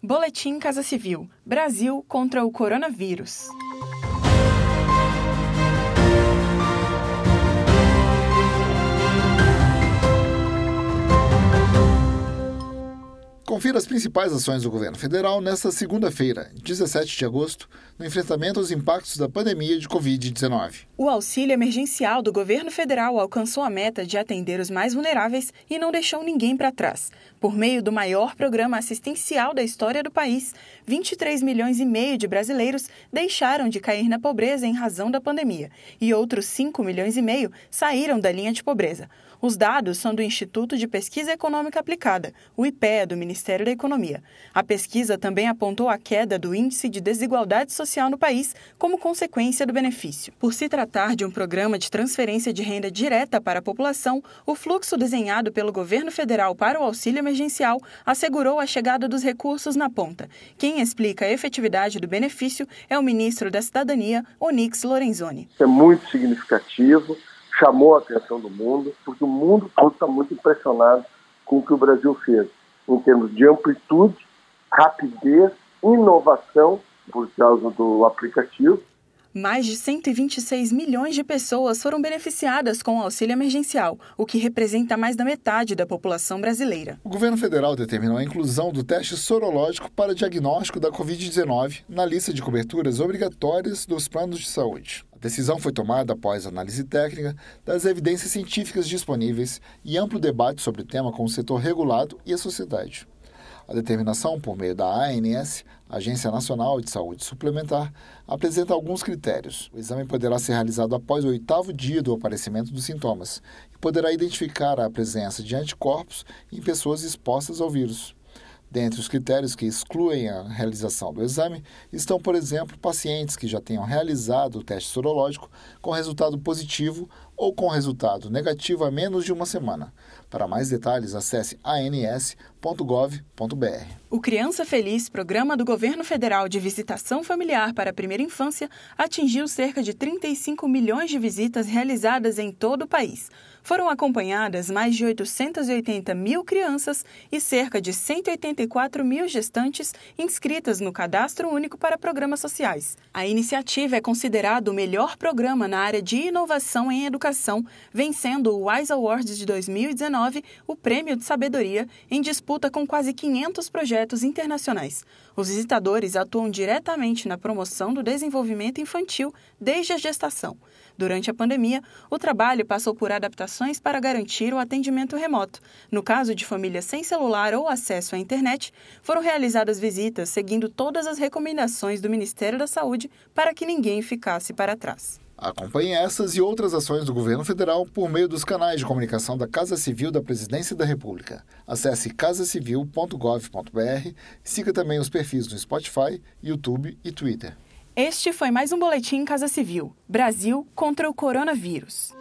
Boletim Casa Civil: Brasil contra o coronavírus. Confira as principais ações do governo federal nesta segunda-feira, 17 de agosto, no enfrentamento aos impactos da pandemia de Covid-19. O auxílio emergencial do governo federal alcançou a meta de atender os mais vulneráveis e não deixou ninguém para trás. Por meio do maior programa assistencial da história do país, 23 milhões e meio de brasileiros deixaram de cair na pobreza em razão da pandemia e outros 5 milhões e meio saíram da linha de pobreza. Os dados são do Instituto de Pesquisa Econômica Aplicada, o IPEA, do Ministério da Economia. A pesquisa também apontou a queda do índice de desigualdade social no país como consequência do benefício. Por se tratar de um programa de transferência de renda direta para a população, o fluxo desenhado pelo governo federal para o auxílio emergencial assegurou a chegada dos recursos na ponta. Quem explica a efetividade do benefício é o ministro da Cidadania, Onix Lorenzoni. É muito significativo chamou a atenção do mundo, porque o mundo todo está muito impressionado com o que o Brasil fez, em termos de amplitude, rapidez, inovação, por causa do aplicativo. Mais de 126 milhões de pessoas foram beneficiadas com o auxílio emergencial, o que representa mais da metade da população brasileira. O governo federal determinou a inclusão do teste sorológico para diagnóstico da Covid-19 na lista de coberturas obrigatórias dos planos de saúde. A decisão foi tomada após análise técnica das evidências científicas disponíveis e amplo debate sobre o tema com o setor regulado e a sociedade. A determinação por meio da ANS, Agência Nacional de Saúde Suplementar, apresenta alguns critérios. O exame poderá ser realizado após o oitavo dia do aparecimento dos sintomas e poderá identificar a presença de anticorpos em pessoas expostas ao vírus. Dentre os critérios que excluem a realização do exame estão, por exemplo, pacientes que já tenham realizado o teste sorológico com resultado positivo ou com resultado negativo há menos de uma semana. Para mais detalhes, acesse ans.gov.br. O Criança Feliz, programa do governo federal de visitação familiar para a primeira infância, atingiu cerca de 35 milhões de visitas realizadas em todo o país. Foram acompanhadas mais de 880 mil crianças e cerca de 184 mil gestantes inscritas no Cadastro Único para Programas Sociais. A iniciativa é considerada o melhor programa na área de inovação em educação, vencendo o WISE Awards de 2019, o prêmio de sabedoria, em disputa com quase 500 projetos internacionais. Os visitadores atuam diretamente na promoção do desenvolvimento infantil desde a gestação. Durante a pandemia, o trabalho passou por adaptações para garantir o atendimento remoto. No caso de famílias sem celular ou acesso à internet, foram realizadas visitas seguindo todas as recomendações do Ministério da Saúde para que ninguém ficasse para trás. Acompanhe essas e outras ações do governo federal por meio dos canais de comunicação da Casa Civil da Presidência da República. Acesse casacivil.gov.br e siga também os perfis no Spotify, YouTube e Twitter. Este foi mais um Boletim Casa Civil Brasil contra o Coronavírus.